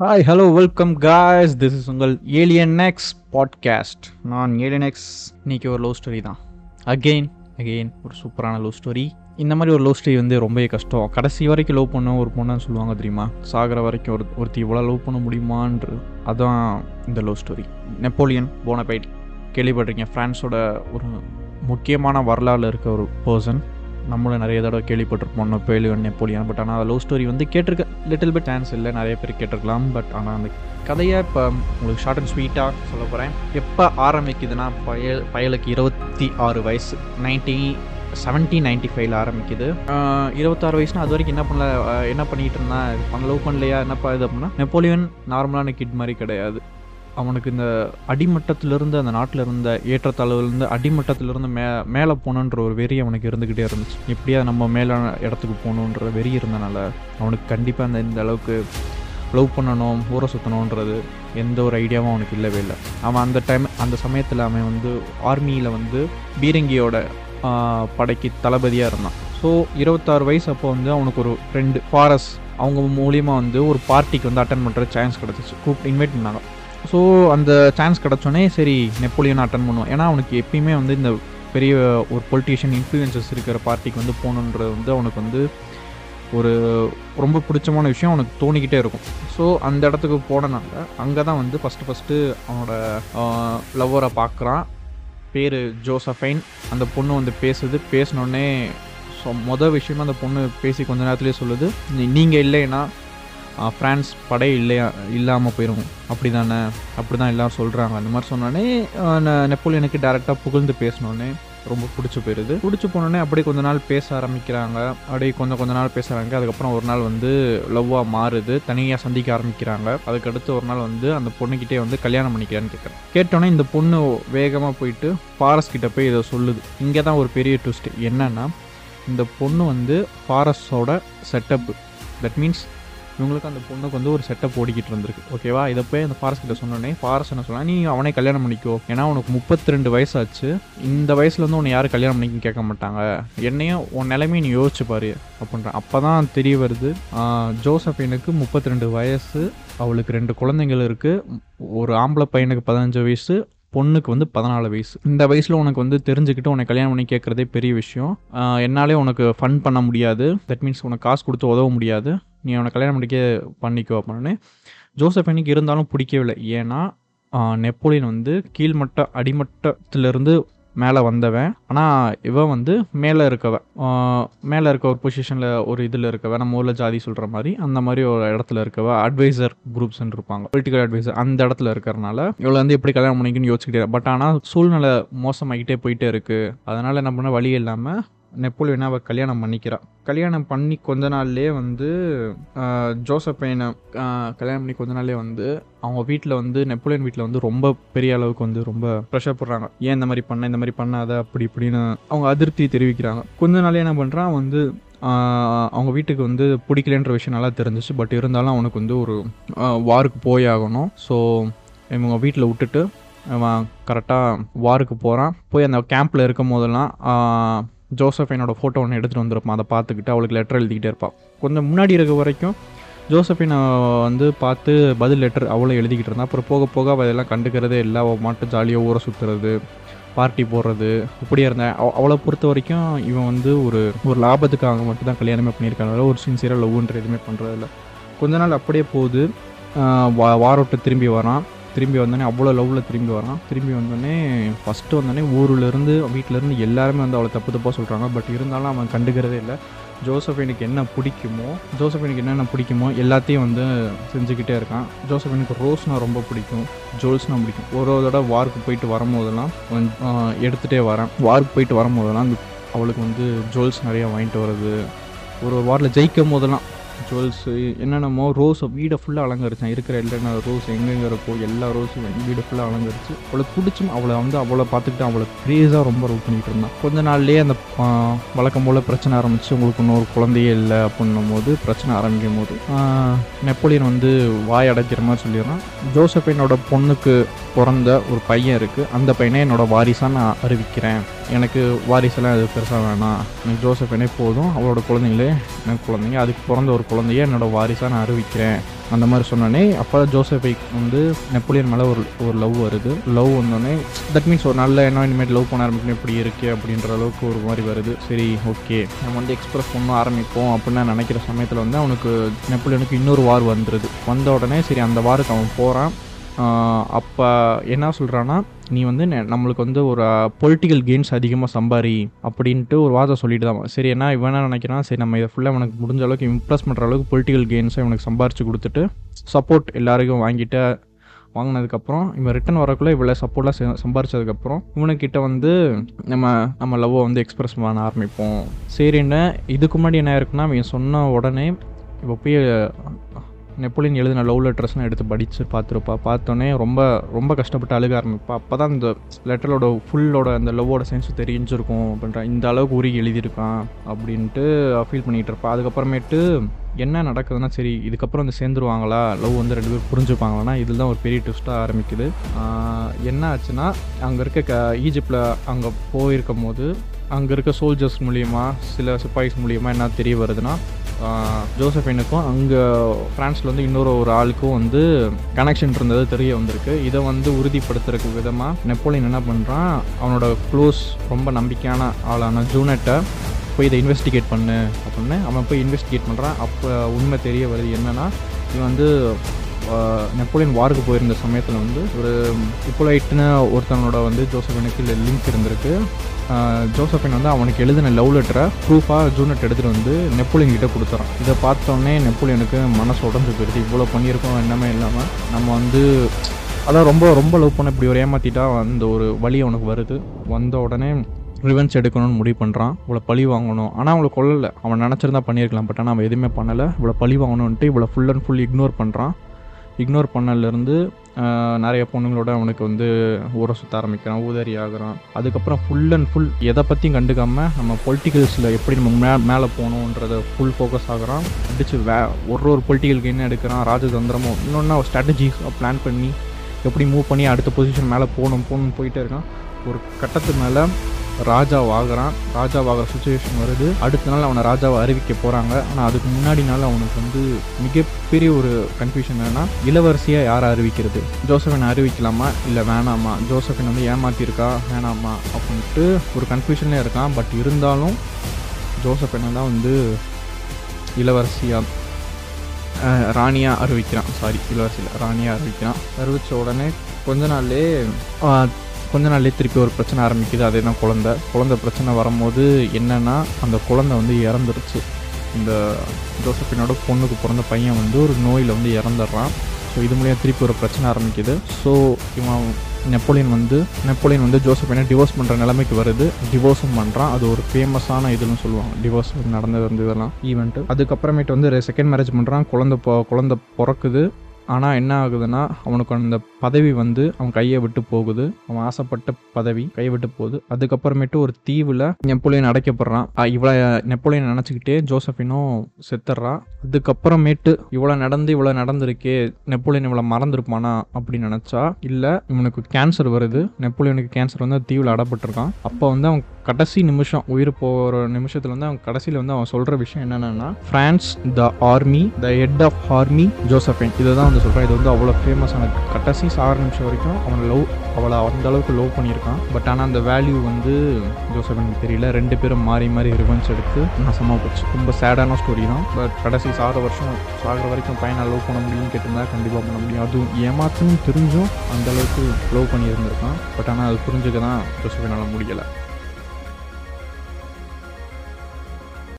Hi hello welcome guys this is உங்கள் alien X podcast நான் alien X இன்னைக்கு ஒரு லவ் ஸ்டோரி தான். அகெயின் அகெயின் ஒரு சூப்பரான லவ் ஸ்டோரி இந்த மாதிரி ஒரு லவ் ஸ்டோரி வந்து ரொம்பவே கஷ்டம். கடைசி வரைக்கும் லவ் பண்ண ஒரு பொண்ணுன்னு சொல்லுவாங்க தெரியுமா? சாகிற வரைக்கும் ஒரு ஒருத்தி இவ்வளோ லவ் பண்ண முடியுமான்றது. அதான் இந்த லவ் ஸ்டோரி நெப்போலியன் போனபைட் கேள்விப்பட்டிருக்கீங்க ஃப்ரான்ஸோட ஒரு முக்கியமான வரலாறு இருக்க ஒரு பர்சன் நம்மளும் நிறைய தடவை கேள்விப்பட்டிருப்போம். நெப்போலியன் நெப்போலியன் பட் ஆனால் லவ் ஸ்டோரி வந்து கேட்டிருக்க லிட்டில் பிட் சான்ஸ் இல்லை. நிறைய பேர் கேட்டிருக்கலாம் பட் ஆனால் அந்த கதையை இப்போ உங்களுக்கு ஷார்ட் அண்ட் ஸ்வீட்டாக சொல்ல போகிறேன் எப்போ ஆரம்பிக்குதுன்னா பயல் பயலுக்கு இருபத்தி ஆறு வயசு. நைன்டி செவன்டீன் நைன்டி ஃபைவ்ல ஆரம்பிக்குது. இருபத்தாறு வயசுனா அது வரைக்கும் என்ன பண்ணல என்ன பண்ணிட்டு இருந்தா பண்ண லவ் பண்ணலையா என்னப்பா இது அப்படின்னா நெப்போலியன் நார்மலான கிட் மாதிரி கிடையாது. அவனுக்கு இந்த அடிமட்டத்திலிருந்து அந்த நாட்டில் இருந்த ஏற்றத்தாழ்வுலேருந்து அடிமட்டத்திலிருந்து மே மேலே போகணுன்ற ஒரு வெறி அவனுக்கு இருந்துக்கிட்டே இருந்துச்சு. எப்படியா நம்ம மேலான இடத்துக்கு போகணுன்ற வெறி இருந்தனால அவனுக்கு கண்டிப்பாக அந்த இந்த அளவுக்கு லவ் பண்ணணும் ஊரை சுற்றணுன்றது எந்த ஒரு ஐடியாவும் அவனுக்கு இல்லவே இல்லை. அவன் அந்த டைம் அந்த சமயத்தில் அவன் வந்து ஆர்மியில் வந்து பீரங்கியோட படைக்கு தளபதியாக இருந்தான். ஸோ இருபத்தாறு வயசு அப்போ வந்து அவனுக்கு ஒரு ஃப்ரெண்டு ஃபாரஸ் அவங்க மூலியமாக வந்து ஒரு பார்ட்டிக்கு வந்து அட்டன் பண்ணுற சான்ஸ் கிடச்சிச்சு. கூப்பிட்டு இன்வைட் பண்ணாங்க. ஸோ அந்த சான்ஸ் கிடச்சோன்னே சரி நெப்போலியன் அட்டன் பண்ணுவோம் ஏன்னா அவனுக்கு எப்பயுமே வந்து இந்த பெரிய ஒரு பொலிட்டீஷியன் இன்ஃப்ளூயன்சஸ் இருக்கிற பார்ட்டிக்கு வந்து போகணுன்றது வந்து அவனுக்கு வந்து ஒரு ரொம்ப பிடிச்சமான விஷயம் அவனுக்கு தோணிக்கிட்டே இருக்கும். ஸோ அந்த இடத்துக்கு போனனால அங்கே தான் வந்து ஃபஸ்ட்டு ஃபஸ்ட்டு அவனோட லவ்வரை பார்க்குறான் பேர் ஜோசஃபைன். அந்த பொண்ணு வந்து பேசுது. பேசினோடனே ஸோ மொதல் விஷயமா அந்த பொண்ணு பேசி கொஞ்ச நேரத்துலேயே சொல்லுது. நீங்கள் இல்லைன்னா ஃப்ரான்ஸ் பிரான்ஸ் படை இல்லையா இல்லாமல் போயிடும் அப்படி தானே அப்படி தான் எல்லோரும் சொல்கிறாங்க அந்த மாதிரி சொன்னோடனே நெப்போலியனுக்கு டேரெக்டாக புகழ்ந்து பேசினோடனே ரொம்ப பிடிச்சி போயிடுது பிடிச்சி போனோடனே அப்படியே கொஞ்ச நாள் பேச ஆரம்பிக்கிறாங்க. அப்படியே கொஞ்சம் கொஞ்ச நாள் பேசுகிறாங்க அதுக்கப்புறம் ஒரு நாள் வந்து லவ்வாக மாறுது. தனியாக சந்திக்க ஆரம்பிக்கிறாங்க. அதுக்கடுத்து ஒரு நாள் வந்து அந்த பொண்ணுக்கிட்டே வந்து கல்யாணம் பண்ணிக்கிறான்னு கேட்குறேன் கேட்டோன்னே இந்த பொண்ணு வேகமாக போயிட்டு பாரஸ் கிட்ட போய் இதை சொல்லுது. இங்கே தான் ஒரு பெரிய ட்விஸ்ட் என்னன்னா இந்த பொண்ணு வந்து ஃபாரஸ்டோட செட்டப் தட் மீன்ஸ் இவங்களுக்கு அந்த பொண்ணுக்கு வந்து ஒரு செட்டப் ஓடிக்கிட்டு இருந்திருக்கு. ஓகேவா இதை போய் அந்த ஃபாரஸ்ட் கிட்ட சொன்னோடனே ஃபாரஸ்ட் என்ன சொன்னா நீ அவனே கல்யாணம் பண்ணிக்கோ. ஏன்னா உனக்கு முப்பத்தி ரெண்டு வயசாச்சு இந்த வயசுல வந்து உன்னை யாரும் கல்யாணம் பண்ணிக்க கேட்க மாட்டாங்க. என்னையும் உன் நிலைமையை நீ யோசிச்சு பாரு அப்படின்ற. அப்போ தான் தெரிய வருது ஆஹ், ஜோசஃபினுக்கு முப்பத்தி ரெண்டு வயசு அவளுக்கு ரெண்டு குழந்தைங்கள் இருக்குது ஒரு ஆம்பளை பையனுக்கு பதினஞ்சு வயசு பொண்ணுக்கு வந்து பதினாலு வயசு. இந்த வயசில் உனக்கு வந்து தெரிஞ்சுக்கிட்டு உனக்கு கல்யாணம் பண்ணி கேட்குறதே பெரிய விஷயம். என்னாலே உனக்கு ஃபன் பண்ண முடியாது. தட் மீன்ஸ் உனக்கு காசு கொடுத்து உதவ முடியாது. நீ அவனை கல்யாணம் பண்ணிக்க பண்ணிக்கோ அப்படின்னு ஜோசஃபைனுக்கு இருந்தாலும் பிடிக்கவில்லை. ஏன்னா நெப்போலியன் வந்து கீழ்மட்ட அடிமட்டத்திலிருந்து மேலே வந்தவன். ஆனால் இவன் வந்து மேலே இருக்கவன். மேலே இருக்க ஒரு பொசிஷனில் ஒரு இதில் இருக்கவன். நம்ம ஊரில் ஜாதி சொல்கிற மாதிரி அந்த மாதிரி ஒரு இடத்துல இருக்கவ அட்வைசர் குரூப்ஸ்ன்னு இருப்பாங்க. பொலிட்டிக்கல் அட்வைசர் அந்த இடத்துல இருக்கிறனால இவ்வளோ வந்து எப்படி கல்யாணம் பண்ணிக்கணும்னு யோசிச்சுக்கிட்டே பட் ஆனால் சூழ்நிலை மோசமாகிட்டே போயிட்டே இருக்குது அதனால் என்ன பண்ண வழி இல்லாமல் நெப்போலியனை அவள் கல்யாணம் பண்ணிக்கிறா. கல்யாணம் பண்ணி கொஞ்ச நாள்லேயே வந்து ஜோசப்பையனை கல்யாணம் பண்ணி கொஞ்ச நாள்லேயே வந்து அவங்க வீட்டில் வந்து நெப்போலியன் வீட்டில் வந்து ரொம்ப பெரிய அளவுக்கு வந்து ரொம்ப ப்ரெஷர் போடுறாங்க. ஏன் இந்த மாதிரி பண்ண இந்த மாதிரி பண்ணாத? அப்படி இப்படின்னு அவங்க அதிருப்தி தெரிவிக்கிறாங்க. கொஞ்ச நாளே என்ன பண்ணுறான் வந்து அவங்க வீட்டுக்கு வந்து பிடிக்கலன்ற விஷயம் நல்லா தெரிஞ்சிச்சு. பட் இருந்தாலும் அவனுக்கு வந்து ஒரு வாருக்கு போய் ஆகணும். ஸோ இவங்க வீட்டில் விட்டுட்டு அவன் கரெக்டாக வாருக்கு போகிறான் போய் அந்த கேம்பில் இருக்கும் போதெல்லாம் ஜோசஃபைனோட ஃபோட்டோ ஒன்று எடுத்துகிட்டு வந்திருப்பான். அதை பார்த்துக்கிட்டு அவளுக்கு லெட்டர் எழுதிக்கிட்டே இருப்பாள் கொஞ்சம் முன்னாடி இருக்க வரைக்கும் ஜோசஃபினை வந்து பார்த்து பதில் லெட்டர் அவளை எழுதிக்கிட்டு இருந்தான். அப்புறம் போக போக அவள் இதெல்லாம் கண்டுக்கிறதே இல்லை. அவள் மட்டும் ஜாலியாக ஊரை சுற்றுறது பார்ட்டி போடுறது இப்படியே இருந்தேன். அவ- அவளை பொறுத்த வரைக்கும் இவன் வந்து ஒரு ஒரு லாபத்துக்காக மட்டும் தான் கல்யாணமே பண்ணியிருக்காங்க ஒரு சின்சியராக லவ்ன்ற எதுவுமே பண்ணுறதில்ல கொஞ்ச நாள் அப்படியே போகுது. வா வாரோட்டை திரும்பி வரான். திரும்பி வந்தோடனே அவ்வளோ லவ்வில் திரும்பி வரான் திரும்பி வந்தோடனே ஃபஸ்ட்டு வந்தோடனே ஊர்லேருந்து வீட்டிலேருந்து எல்லாருமே வந்து அவளை தப்பு தப்பாக சொல்கிறாங்க பட் இருந்தாலும் அவன் கண்டுக்கிறதே இல்லை. ஜோசஃபினுக்கு என்ன பிடிக்குமோ ஜோசஃபினுக்கு என்னென்ன பிடிக்குமோ எல்லாத்தையும் வந்து செஞ்சுக்கிட்டே இருக்கான். ஜோசஃபினுக்கு ரோஸ்னால் ரொம்ப பிடிக்கும் ஜோல்ஸ்னால் பிடிக்கும். ஒரு ஒரு தடவை வார்க்கு போயிட்டு வரும்போதெல்லாம் எடுத்துகிட்டே வரேன். வார்க்கு போயிட்டு வரும்போதெல்லாம் அவளுக்கு வந்து ஜுவல்ஸ் நிறையா வாங்கிட்டு வர்றது. ஒரு ஒரு வாரில் ஜெயிக்கும் போதெல்லாம் ஜுவல்ஸு என்னென்னமோ ரோஸை வீடை ஃபுல்லாக அலங்கரித்தான் இருக்கிற எல்லா ரோஸ் எங்கெங்கே இருக்கோ எல்லா ரோஸும் வீடு ஃபுல்லாக அலங்கரிச்சு அவளை பிடிச்சும் அவளை வந்து அவளை பார்த்துக்கிட்டு அவளை க்ரேஸாக ரொம்ப லவ் பண்ணிட்டு இருந்தான். கொஞ்ச நாள்லேயே அந்த வழக்கம் போல் பிரச்சனை ஆரம்பிச்சு உங்களுக்கு இன்னொரு குழந்தையே இல்லை அப்படின்னும் போது பிரச்சனை ஆரம்பிக்கும் போது நெப்போலியன் வந்து வாய் அடைக்கிற மாதிரி சொல்லிடுறான். ஜோசஃபைனோட பொண்ணுக்கு பிறந்த ஒரு பையன் இருக்குது அந்த பையனை என்னோட வாரிசாக நான் அறிவிக்கிறேன். எனக்கு வாரிசெல்லாம் அது பெருசாக வேணாம். எனக்கு ஜோசஃபேனே போதும். அவளோட குழந்தைங்களே எனக்கு குழந்தைங்க. அதுக்கு பிறந்த ஒரு குழந்தைய என்னோட வாரிசாக நான் அறிவிக்கிறேன். அந்த மாதிரி சொன்னோடனே அப்போ ஜோசஃபை வந்து நெப்போலியன் மேலே ஒரு ஒரு லவ் வருது. லவ் வந்தோடனே தட் மீன்ஸ் ஒரு நல்ல என்ன இனிமேல் லவ் பண்ண ஆரம்பிக்கணும் எப்படி இருக்குது அப்படின்ற அளவுக்கு ஒரு மாதிரி வருது. சரி ஓகே நம்ம வந்து எக்ஸ்பிரஸ் பண்ண ஆரம்பிப்போம் அப்படின்னு நினைக்கிற சமயத்தில் வந்து அவனுக்கு நெப்போலியனுக்கு இன்னொரு வார் வந்துடுது வந்த உடனே சரி அந்த வாருக்கு அவன் போகிறான் அப்போ என்ன சொல்கிறான்னா நீ வந்து நெ- நம்மளுக்கு வந்து ஒரு பொலிட்டிக்கல் கெயின்ஸ் அதிகமாக சம்பாரி அப்படின்ட்டு ஒரு வாதம் சொல்லிட்டு தான். சரி என்ன இவன் நினைக்கிறான்? சரி நம்ம இதை ஃபுல்லாக அவனுக்கு முடிஞ்ச அளவுக்கு இம்ப்ரெஸ் பண்ணுற அளவுக்கு பொலிட்டிக்கல் கெயின்ஸை இவனுக்கு சம்பாரிச்சு கொடுத்துட்டு சப்போர்ட் எல்லாருக்கும் வாங்கிட்டு வாங்கினதுக்கப்புறம் இவன் ரிட்டன் வரக்குள்ளே இவ்வளோ சப்போர்ட்லாம் சம்பாரிச்சதுக்கப்புறம் இவனுக்கிட்ட வந்து நம்ம நம்ம லவ்வை வந்து எக்ஸ்பிரஸ் பண்ண ஆரம்பிப்போம். சரின்னு இதுக்கு முன்னாடி என்ன இருக்குன்னா இவன் சொன்ன உடனே இப்போ போய் நெப்போலியன் எழுதின லவ் லெட்டர்ஸ்லாம் எடுத்து படித்து பார்த்துருப்பா. பார்த்தோன்னே ரொம்ப ரொம்ப கஷ்டப்பட்டு அழுக ஆரம்பிப்பா. அப்போ தான் இந்த லெட்டரோட ஃபுல்லோட அந்த லவ்வோட சென்ஸ் தெரிஞ்சிருக்கும் அப்படின்ற இந்த அளவுக்கு உருகி எழுதியிருக்கான் அப்படின்ட்டு ஃபீல் பண்ணிகிட்டு இருப்பா. அதுக்கப்புறமேட்டு என்ன நடக்குதுன்னா சரி இதுக்கப்புறம் வந்து சேர்ந்துருவாங்களா? லவ் வந்து ரெண்டு பேரும் புரிஞ்சுப்பாங்களான்னா இதில் தான் ஒரு பெரிய ட்விஸ்ட்டாக ஆரம்பிக்குது. என்ன ஆச்சுன்னா அங்கே இருக்க க ஈஜிப்டில் அங்கே போயிருக்கும் போது அங்கே இருக்க சோல்ஜர்ஸ் மூலியமாக சில சிப்பாய்ஸ் மூலியமாக என்ன தெரிய வருதுன்னா ஜோசஃபினுக்கும் அங்கே ஃப்ரான்ஸில் வந்து இன்னொரு ஒரு ஆளுக்கும் வந்து கனெக்ஷன் இருந்தது தெரிய வந்திருக்கு. இதை வந்து உறுதிப்படுத்துறதுக்கு விதமாக நெப்போலியன் என்ன பண்ணுறான் அவனோட க்ளோஸ் ரொம்ப நம்பிக்கையான ஆளான ஜூனட்டை போய் இதை இன்வெஸ்டிகேட் பண்ணு அப்படின்னு அவன் போய் இன்வெஸ்டிகேட் பண்ணுறான் அப்போ உண்மை தெரிய வருது என்னென்னா இவன் வந்து நெப்போலியன் வாருக்கு போயிருந்த சமயத்தில் வந்து ஒரு இப்போலைட்னு ஒருத்தனோட வந்து ஜோசஃபனுக்கு லிங்க் இருந்திருக்கு. ஆஹ், வந்து அவனுக்கு எழுதின லவ் லெட்டரை ப்ரூஃபாக ஜூனட் எடுத்துகிட்டு வந்து நெப்போலியன் கிட்டே கொடுத்துறான். இதை பார்த்தோன்னே நெப்போலியனுக்கு மனசு உடஞ்சு போயிடுது. இவ்வளோ பண்ணியிருக்கோம் என்னமே இல்லாமல் நம்ம வந்து அதான் ரொம்ப ரொம்ப லவ் பண்ண இப்படி ஒரு ஏமாற்றிட்டா அந்த ஒரு வழி அவனுக்கு வருது. வந்த உடனே ரிவென்ஸ் எடுக்கணும்னு முடிவு பண்ணுறான் இவ்வளோ பழி வாங்கணும். ஆனால் அவளை கொல்லலை. அவன் நினச்சிருந்தா பண்ணியிருக்கலாம். பட் ஆனால் அவன் எதுவுமே பண்ணலை. இவ்வளோ பழி வாங்கணுன்ட்டு இவ்வளோ ஃபுல் அண்ட் ஃபுல் இக்னோர் பண்ணுறான் இக்னோர் பண்ணலேருந்து நிறைய பொண்ணுங்களோட அவனுக்கு வந்து ஊற சுற்ற ஆரம்பிக்கிறான் ஊதறி ஆகுறான். அதுக்கப்புறம் ஃபுல் அண்ட் ஃபுல் எதை பற்றியும் கண்டுக்காமல் நம்ம பொலிட்டிக்கல்ஸில் எப்படி நம்ம மே மேலே போகணுன்றத ஃபுல் ஃபோக்கஸ் ஆகிறான். அடித்து வே ஒரு ஒரு பொலிட்டிக்கல் கெயின் எடுக்கிறான் ராஜதந்திரமும். இன்னொன்று ஸ்ட்ராட்டஜி பிளான் பண்ணி எப்படி மூவ் பண்ணி அடுத்த பொசிஷன் மேலே போகணும் போகணும்னு போயிட்டே இருக்கான். ஒரு கட்டத்து மேலே ராஜாவாகிறான் ராஜாவாகிற சுச்சுவேஷன் வருது. அடுத்த நாள் அவனை ராஜாவை அறிவிக்க போகிறாங்க ஆனால் அதுக்கு முன்னாடி நாள் அவனுக்கு வந்து மிகப்பெரிய ஒரு கன்ஃபியூஷன் என்னன்னா இளவரசியாக யாரை அறிவிக்கிறது? ஜோசஃபின் அறிவிக்கலாமா? இல்லை வேணாமா? ஜோசஃபின் வந்து ஏமாற்றிருக்கா வேணாமா? அப்படின்ட்டு ஒரு கன்ஃபியூஷன்லேயே இருக்கான். பட் இருந்தாலும் ஜோசஃபினை தான் வந்து இளவரசியாக ராணியாக அறிவிக்கிறான். சாரி இளவரசியில் ராணியாக அறிவிக்கிறான். அறிவித்த உடனே கொஞ்ச நாள்லே கொஞ்ச நாள்லேயே திருப்பி ஒரு பிரச்சனை ஆரம்பிக்குது. அதே தான் குழந்தை. குழந்தை பிரச்சனை வரும்போது என்னென்னா அந்த குழந்தை வந்து இறந்துருச்சு. இந்த ஜோசப்பினோட பொண்ணுக்கு பிறந்த பையன் வந்து ஒரு நோயில் வந்து இறந்துடுறான். ஸோ இது மூலியம் திருப்பி ஒரு பிரச்சனை ஆரம்பிக்குது. ஸோ இவன் நெப்போலியன் வந்து நெப்போலியன் வந்து ஜோசப்பினை டிவோர்ஸ் பண்ணுற நிலைமைக்கு வருது. டிவோர்ஸும் பண்ணுறான் அது ஒரு ஃபேமஸான இதுன்னு சொல்லுவாங்க. டிவோர்ஸ் நடந்தது வந்து இதெல்லாம் ஈவெண்ட்டு அதுக்கப்புறமேட்டு வந்து செகண்ட் மேரேஜ் பண்ணுறான் குழந்தை பொ குழந்தை பிறக்குது. ஆனால் என்ன ஆகுதுன்னா அவனுக்கு அந்த பதவி வந்து அவன் கையை விட்டு போகுது. அவன் ஆசைப்பட்ட பதவி கையை விட்டு போகுது. அதுக்கப்புறமேட்டு ஒரு தீவில் நெப்போலியன் அடைக்கப்படுறான். இவ்வளோ நெப்போலியன் நினச்சிக்கிட்டே ஜோசஃபினும் செத்துடுறான் அதுக்கப்புறமேட்டு இவ்வளோ நடந்து இவ்வளோ நடந்திருக்கே நெப்போலியன் இவ்வளோ மறந்துருப்பானா அப்படின்னு நினச்சா இல்லை இவனுக்கு கேன்சர் வருது. நெப்போலியனுக்கு கேன்சர் வந்து தீவில் அடப்பட்டிருக்கான். அப்போ வந்து அவன் கடைசி நிமிஷம் உயிர் போகிற நிமிஷத்தில் வந்து அவன் கடைசியில் வந்து அவன் சொல்கிற விஷயம் என்னென்னா France the army the head of army Josephine இதை தான் வந்து சொல்கிறேன் இது வந்து அவ்வளோ ஃபேமஸான கடைசி ஆறு நிமிஷம் வரைக்கும் அவன் லவ் அவளை அந்த அளவுக்கு லவ் பண்ணியிருக்கான். பட் ஆனால் அந்த வேல்யூ வந்து ஜோசபனுக்கு தெரியல. ரெண்டு பேரும் மாறி மாறி ரிவன்ஸ் எடுத்து நாசமாக போச்சு. ரொம்ப சேடான ஸ்டோரி தான். பட் கடைசி சாகிற வருஷம் சாகிற வரைக்கும் பையனை லவ் பண்ண முடியும்னு கேட்டிருந்தா கண்டிப்பாக பண்ண முடியும். அதுவும் ஏமாத்துன்னு தெரிஞ்சும் அந்த அளவுக்கு லவ் பண்ணியிருந்திருக்கான். பட் ஆனால் அது புரிஞ்சுக்க தான் ஜோசபினால் முடியலை.